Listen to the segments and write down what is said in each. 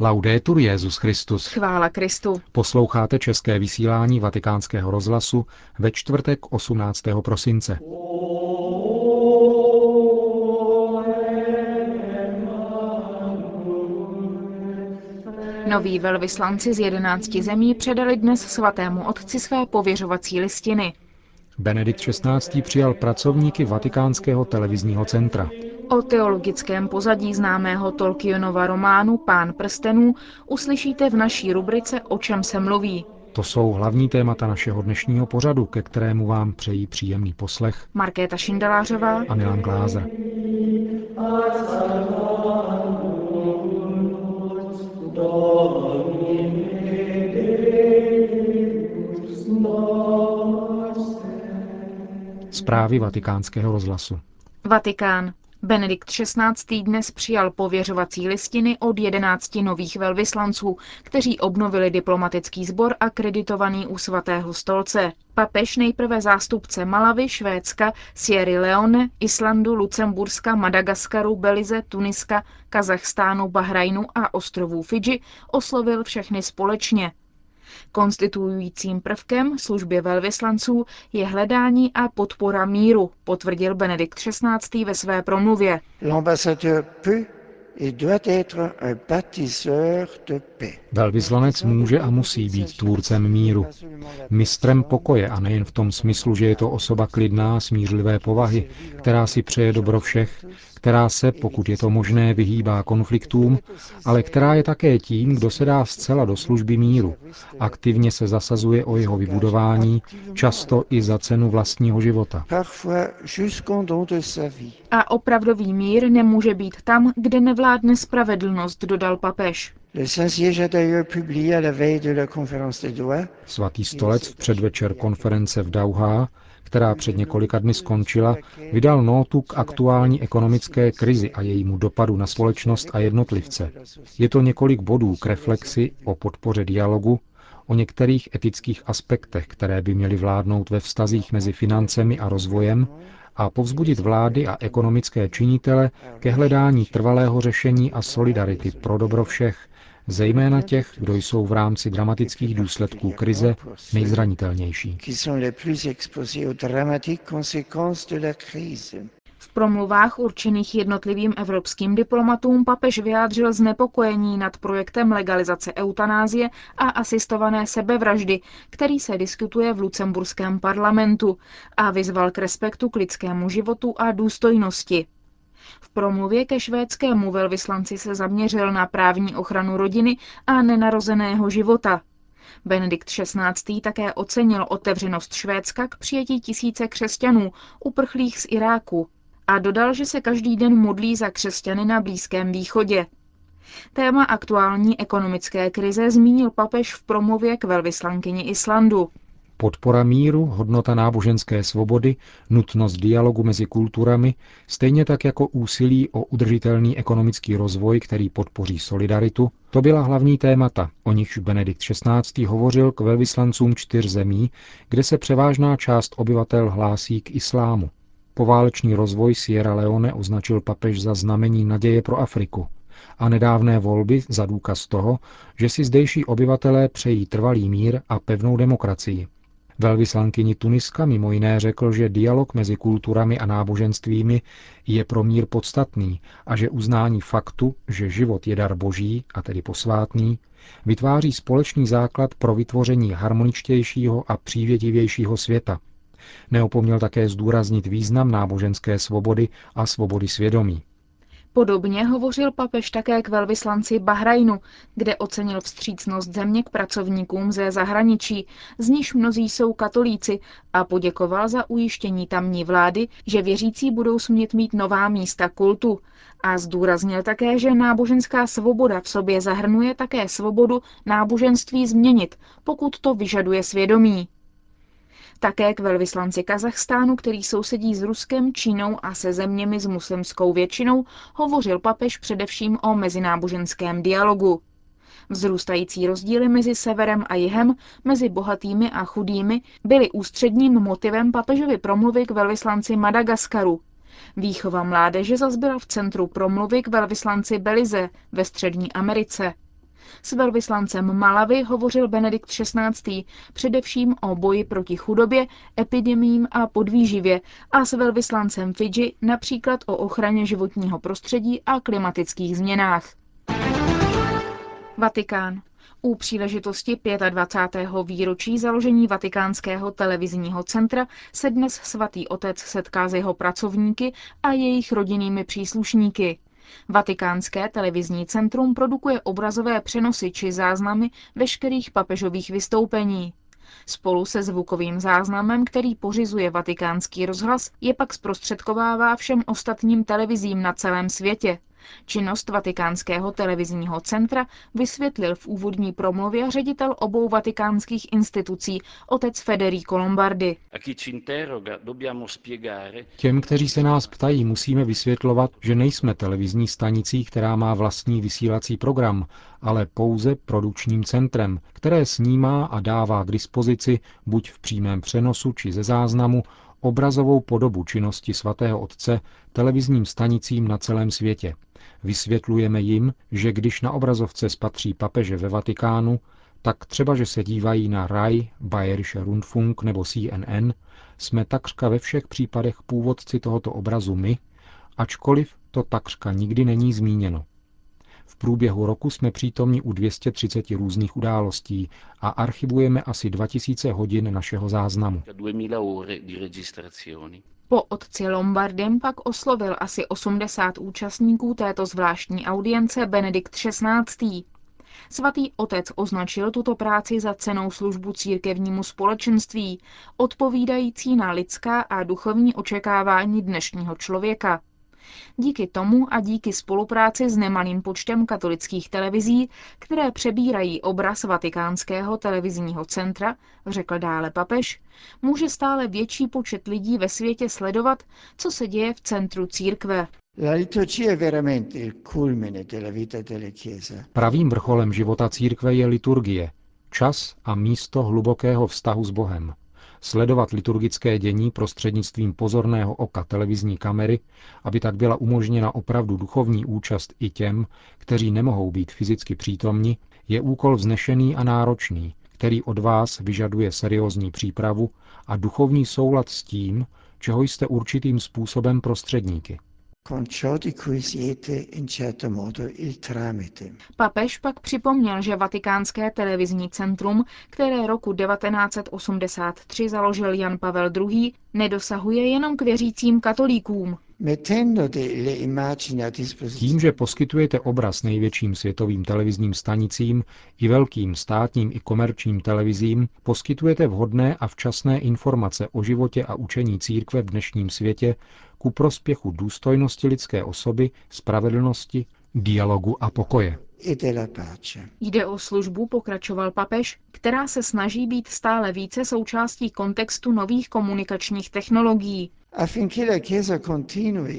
Laudetur Jezus Christus. Chvála Kristu. Posloucháte české vysílání Vatikánského rozhlasu ve čtvrtek 18. prosince. Noví velvyslanci z 11 zemí předali dnes svatému otci své pověřovací listiny. Benedikt XVI. přijal pracovníky Vatikánského televizního centra. O teologickém pozadí známého Tolkienova románu Pán prstenů uslyšíte v naší rubrice O čem se mluví. To jsou hlavní témata našeho dnešního pořadu, ke kterému vám přejí příjemný poslech Markéta Šindelářová a Milan Glázer. Zprávy vatikánského rozhlasu. Vatikán. Benedikt XVI. dnes přijal pověřovací listiny od 11 nových velvyslanců, kteří obnovili diplomatický sbor akreditovaný u svatého stolce. Papež nejprve zástupce Malavy, Švédska, Sierra Leone, Islandu, Lucemburska, Madagaskaru, Belize, Tuniska, Kazachstánu, Bahrajnu a ostrovů Fidži oslovil všechny společně. Konstituujícím prvkem službě velvyslanců je hledání a podpora míru, potvrdil Benedikt XVI. ve své promluvě. Velvyslanec může a musí být tvůrcem míru, mistrem pokoje a nejen v tom smyslu, že je to osoba klidná, smířlivé povahy, která si přeje dobro všech, která se, pokud je to možné, vyhýbá konfliktům, ale která je také tím, kdo se dá zcela do služby míru, aktivně se zasazuje o jeho vybudování, často i za cenu vlastního života. A opravdový mír nemůže být tam, kde nevládne spravedlnost, dodal papež. Svatý stolec v předvečer konference v Dauhá která před několika dny skončila, vydal nótu k aktuální ekonomické krizi a jejímu dopadu na společnost a jednotlivce. Je to několik bodů k reflexi o podpoře dialogu, o některých etických aspektech, které by měly vládnout ve vztazích mezi financemi a rozvojem a povzbudit vlády a ekonomické činitele ke hledání trvalého řešení a solidarity pro dobro všech, zejména těch, kdo jsou v rámci dramatických důsledků krize nejzranitelnější. V promluvách určených jednotlivým evropským diplomatům papež vyjádřil znepokojení nad projektem legalizace eutanázie a asistované sebevraždy, který se diskutuje v lucemburském parlamentu a vyzval k respektu k lidskému životu a důstojnosti. V promluvě ke švédskému velvyslanci se zaměřil na právní ochranu rodiny a nenarozeného života. Benedikt XVI. také ocenil otevřenost Švédska k přijetí tisíce křesťanů, uprchlých z Iráku, a dodal, že se každý den modlí za křesťany na Blízkém východě. Téma aktuální ekonomické krize zmínil papež v promluvě k velvyslankyni Islandu. Podpora míru, hodnota náboženské svobody, nutnost dialogu mezi kulturami, stejně tak jako úsilí o udržitelný ekonomický rozvoj, který podpoří solidaritu, to byla hlavní témata, o nichž Benedikt XVI. hovořil k velvyslancům čtyř zemí, kde se převážná část obyvatel hlásí k islámu. Poválečný rozvoj Sierra Leone označil papež za znamení naděje pro Afriku a nedávné volby za důkaz toho, že si zdejší obyvatelé přejí trvalý mír a pevnou demokracii. Velvyslankyni Tuniska mimo jiné řekl, že dialog mezi kulturami a náboženstvími je pro mír podstatný a že uznání faktu, že život je dar boží, a tedy posvátný, vytváří společný základ pro vytvoření harmoničtějšího a přívětivějšího světa. Neopomněl také zdůraznit význam náboženské svobody a svobody svědomí. Podobně hovořil papež také k velvyslanci Bahrajnu, kde ocenil vstřícnost země k pracovníkům ze zahraničí, z níž mnozí jsou katolíci, a poděkoval za ujištění tamní vlády, že věřící budou smět mít nová místa kultu. A zdůraznil také, že náboženská svoboda v sobě zahrnuje také svobodu náboženství změnit, pokud to vyžaduje svědomí. Také k velvyslanci Kazachstánu, který sousedí s Ruskem, Čínou a se zeměmi s muslimskou většinou, hovořil papež především o mezináboženském dialogu. Vzrůstající rozdíly mezi severem a jihem, mezi bohatými a chudými, byly ústředním motivem papežovy promluvy k velvyslanci Madagaskaru. Výchova mládeže zas byla v centru promluvy k velvyslanci Belize ve Střední Americe. S velvyslancem Malavy hovořil Benedikt XVI. především o boji proti chudobě, epidemím a podvýživě a s velvyslancem Fidži například o ochraně životního prostředí a klimatických změnách. Vatikán. U příležitosti 25. výročí založení Vatikánského televizního centra se dnes svatý otec setká s jeho pracovníky a jejich rodinnými příslušníky. Vatikánské televizní centrum produkuje obrazové přenosy či záznamy veškerých papežových vystoupení. Spolu se zvukovým záznamem, který pořizuje vatikánský rozhlas, je pak zprostředkovává všem ostatním televizím na celém světě. Činnost Vatikánského televizního centra vysvětlil v úvodní promluvě ředitel obou vatikánských institucí, otec Federico Lombardi. Těm, kteří se nás ptají, musíme vysvětlovat, že nejsme televizní stanicí, která má vlastní vysílací program, ale pouze produkčním centrem, které snímá a dává k dispozici buď v přímém přenosu či ze záznamu obrazovou podobu činnosti svatého otce televizním stanicím na celém světě. Vysvětlujeme jim, že když na obrazovce spatří papeže ve Vatikánu, tak třeba, že se dívají na RAI, Bayerische Rundfunk nebo CNN, jsme takřka ve všech případech původci tohoto obrazu my, ačkoliv to takřka nikdy není zmíněno. V průběhu roku jsme přítomni u 230 různých událostí a archivujeme asi 2000 hodin našeho záznamu. Po otci Lombardem pak oslovil asi 80 účastníků této zvláštní audience Benedikt XVI. Svatý otec označil tuto práci za cenou službu církevnímu společenství, odpovídající na lidská a duchovní očekávání dnešního člověka. Díky tomu a díky spolupráci s nemalým počtem katolických televizí, které přebírají obraz Vatikánského televizního centra, řekl dále papež, může stále větší počet lidí ve světě sledovat, co se děje v centru církve. Pravým vrcholem života církve je liturgie, čas a místo hlubokého vztahu s Bohem sledovat liturgické dění prostřednictvím pozorného oka televizní kamery, aby tak byla umožněna opravdu duchovní účast i těm, kteří nemohou být fyzicky přítomni, je úkol vznešený a náročný, který od vás vyžaduje seriózní přípravu a duchovní soulad s tím, čeho jste určitým způsobem prostředníky. Papež pak připomněl, že Vatikánské televizní centrum, které roku 1983 založil Jan Pavel II., nedosahuje jenom k věřícím katolíkům. Tím, že poskytujete obraz největším světovým televizním stanicím i velkým státním i komerčním televizím, poskytujete vhodné a včasné informace o životě a učení církve v dnešním světě ku prospěchu důstojnosti lidské osoby, spravedlnosti, dialogu a pokoje. Jde o službu, pokračoval papež, která se snaží být stále více součástí kontextu nových komunikačních technologií.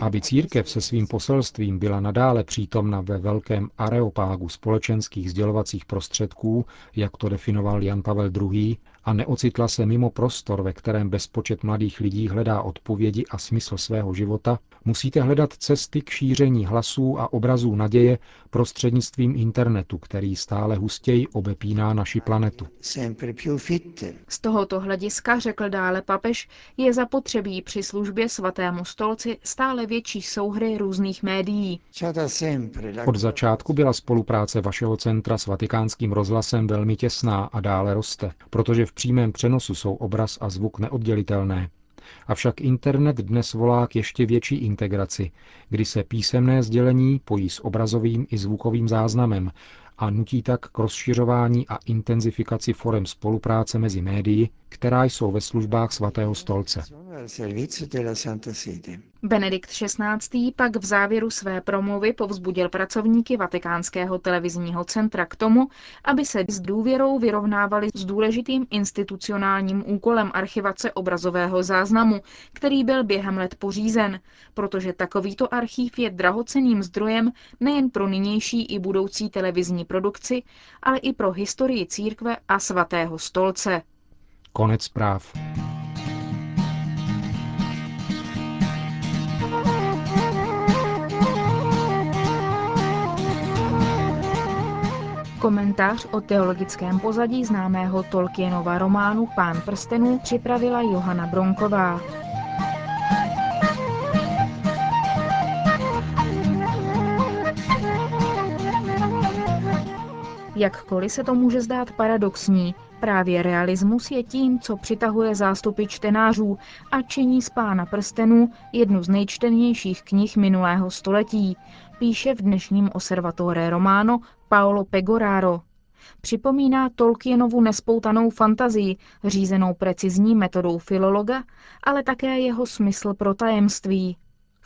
Aby církev se svým poselstvím byla nadále přítomna ve velkém areopágu společenských sdělovacích prostředků, jak to definoval Jan Pavel II., a neocitla se mimo prostor, ve kterém bezpočet mladých lidí hledá odpovědi a smysl svého života, musíte hledat cesty k šíření hlasů a obrazů naděje prostřednictvím internetu, který stále hustěji obepíná naši planetu. Z tohoto hlediska, řekl dále papež, je zapotřebí při službě svatému stolci stále větší souhry různých médií. Od začátku byla spolupráce vašeho centra s vatikánským rozhlasem velmi těsná a dále roste, protože v přímém přenosu jsou obraz a zvuk neoddělitelné. Avšak internet dnes volá k ještě větší integraci, kdy se písemné sdělení pojí s obrazovým i zvukovým záznamem a nutí tak k rozšiřování a intenzifikaci forem spolupráce mezi médii, která jsou ve službách svatého stolce. Benedikt XVI. pak v závěru své promluvy povzbudil pracovníky Vatikánského televizního centra k tomu, aby se s důvěrou vyrovnávali s důležitým institucionálním úkolem archivace obrazového záznamu, který byl během let pořízen, protože takovýto archív je drahoceným zdrojem nejen pro nynější i budoucí televizní produkci, ale i pro historii církve a svatého stolce. Konec zpráv. Komentář o teologickém pozadí známého Tolkienova románu Pán prstenů připravila Johana Bronková. Jakkoliv se to může zdát paradoxní, právě realismus je tím, co přitahuje zástupy čtenářů a činí z Pána prstenů jednu z nejčtenějších knih minulého století, píše v dnešním Osservatore Romano Paolo Pegoraro. Připomíná Tolkienovu nespoutanou fantazii, řízenou precizní metodou filologa, ale také jeho smysl pro tajemství.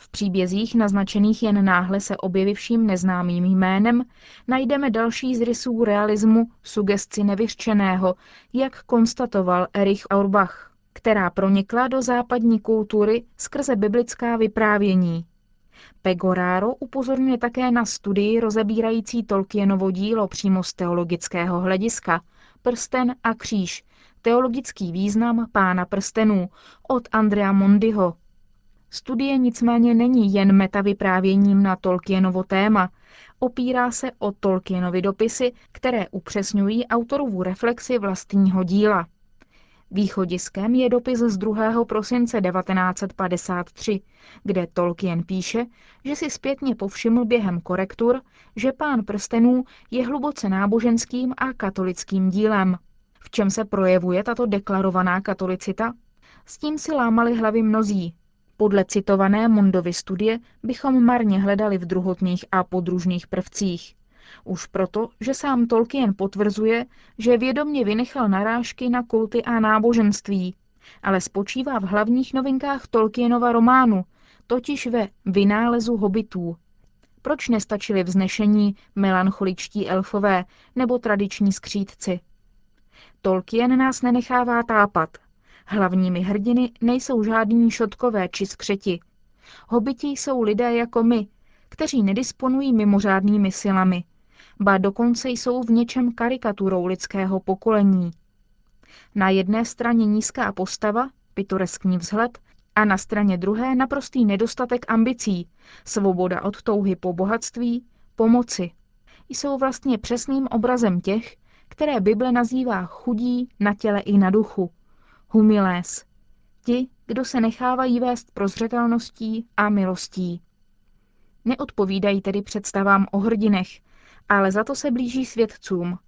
V příbězích naznačených jen náhle se objevivším neznámým jménem najdeme další z rysů realismu sugesci nevyřčeného, jak konstatoval Erich Auerbach, která pronikla do západní kultury skrze biblická vyprávění. Pegoraro upozorňuje také na studii rozebírající Tolkienovo dílo přímo z teologického hlediska Prsten a kříž, teologický význam pána prstenů od Andrea Mondiho, Studie nicméně není jen metavyprávěním na Tolkienovo téma, opírá se o Tolkienovy dopisy, které upřesňují autorovu reflexi vlastního díla. Východiskem je dopis z 2. prosince 1953, kde Tolkien píše, že si zpětně povšiml během korektur, že pán prstenů je hluboce náboženským a katolickým dílem. V čem se projevuje tato deklarovaná katolicita? S tím si lámali hlavy mnozí, podle citované Mundovy studie bychom marně hledali v druhotných a podružných prvcích. Už proto, že sám Tolkien potvrzuje, že vědomně vynechal narážky na kulty a náboženství, ale spočívá v hlavních novinkách Tolkienova románu, totiž ve vynálezu hobitů. Proč nestačili vznešení melancholičtí elfové nebo tradiční skřídci? Tolkien nás nenechává tápat, Hlavními hrdiny nejsou žádní šotkové či skřeti. Hobiti jsou lidé jako my, kteří nedisponují mimořádnými silami, ba dokonce jsou v něčem karikaturou lidského pokolení. Na jedné straně nízká postava, pitoreskní vzhled, a na straně druhé naprostý nedostatek ambicí, svoboda od touhy po bohatství, pomoci. Jsou vlastně přesným obrazem těch, které Bible nazývá chudí na těle i na duchu, humilés, ti, kdo se nechávají vést prozřetelností a milostí. Neodpovídají tedy představám o hrdinech, ale za to se blíží svědcům,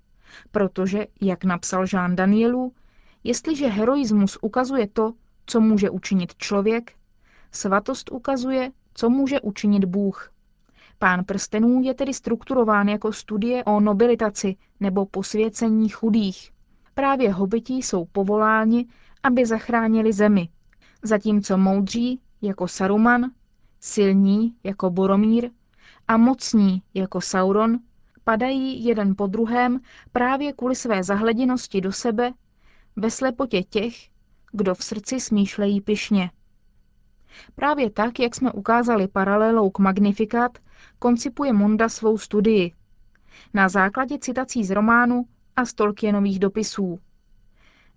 protože, jak napsal Jean Danielu, jestliže heroismus ukazuje to, co může učinit člověk, svatost ukazuje, co může učinit Bůh. Pán prstenů je tedy strukturován jako studie o nobilitaci nebo posvěcení chudých. Právě hobití jsou povoláni, aby zachránili zemi, zatímco moudří jako Saruman, silní jako Boromír a mocní jako Sauron padají jeden po druhém právě kvůli své zahleděnosti do sebe ve slepotě těch, kdo v srdci smýšlejí pyšně. Právě tak, jak jsme ukázali paralelou k Magnificat, koncipuje Monda svou studii. Na základě citací z románu a z Tolkienových dopisů.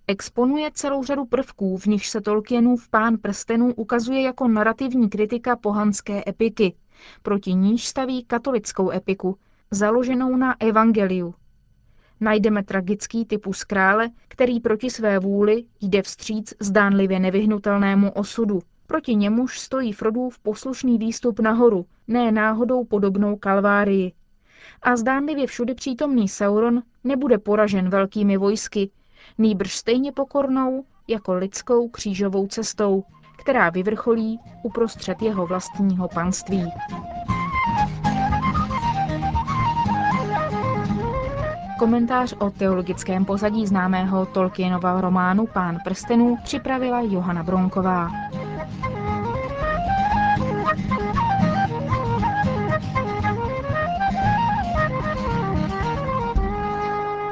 Exponuje celou řadu prvků, v nichž se Tolkienův pán prstenů ukazuje jako narrativní kritika pohanské epiky, proti níž staví katolickou epiku, založenou na evangeliu. Najdeme tragický typus krále, který proti své vůli jde vstříc zdánlivě nevyhnutelnému osudu. Proti němuž stojí Frodův poslušný výstup nahoru, ne náhodou podobnou kalvárii. A zdánlivě všudy přítomný Sauron nebude poražen velkými vojsky, nýbrž stejně pokornou jako lidskou křížovou cestou, která vyvrcholí uprostřed jeho vlastního panství. Komentář o teologickém pozadí známého Tolkienova románu Pán prstenů připravila Johana Bronková.